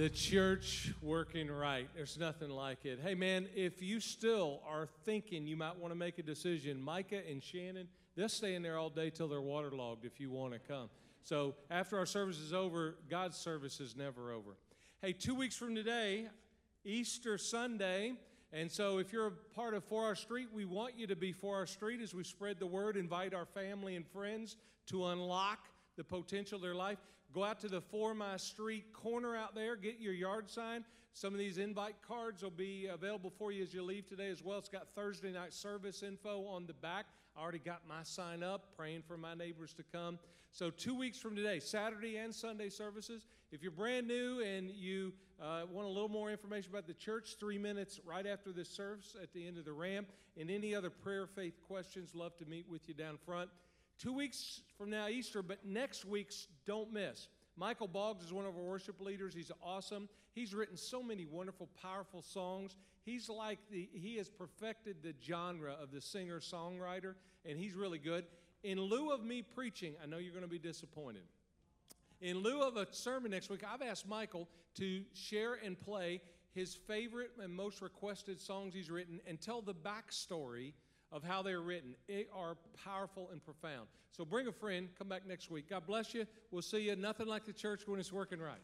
The church working right. There's nothing like it. Hey, man, if you still are thinking you might want to make a decision, Micah and Shannon, they'll stay in there all day till they're waterlogged if you want to come. So after our service is over, God's service is never over. Hey, two weeks from today, Easter Sunday. And so, if you're a part of For Our Street, we want you to be For Our Street as we spread the word, invite our family and friends to unlock the potential of their life. Go out to the For My Street corner out there, get your yard sign. Some of these invite cards will be available for you as you leave today as well. It's got Thursday night service info on the back. I already got my sign up, praying for my neighbors to come. So, two weeks from today, Saturday and Sunday services. If you're brand new and you uh, want a little more information about the church, three minutes right after this service at the end of the ramp. And any other prayer, faith questions, love to meet with you down front. Two weeks from now, Easter, but next week's don't miss. Michael Boggs is one of our worship leaders. He's awesome. He's written so many wonderful, powerful songs. He's like the, he has perfected the genre of the singer songwriter, and he's really good. In lieu of me preaching, I know you're going to be disappointed. In lieu of a sermon next week, I've asked Michael to share and play his favorite and most requested songs he's written and tell the backstory of how they're written. They are powerful and profound. So bring a friend, come back next week. God bless you. We'll see you. Nothing like the church when it's working right.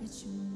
that you.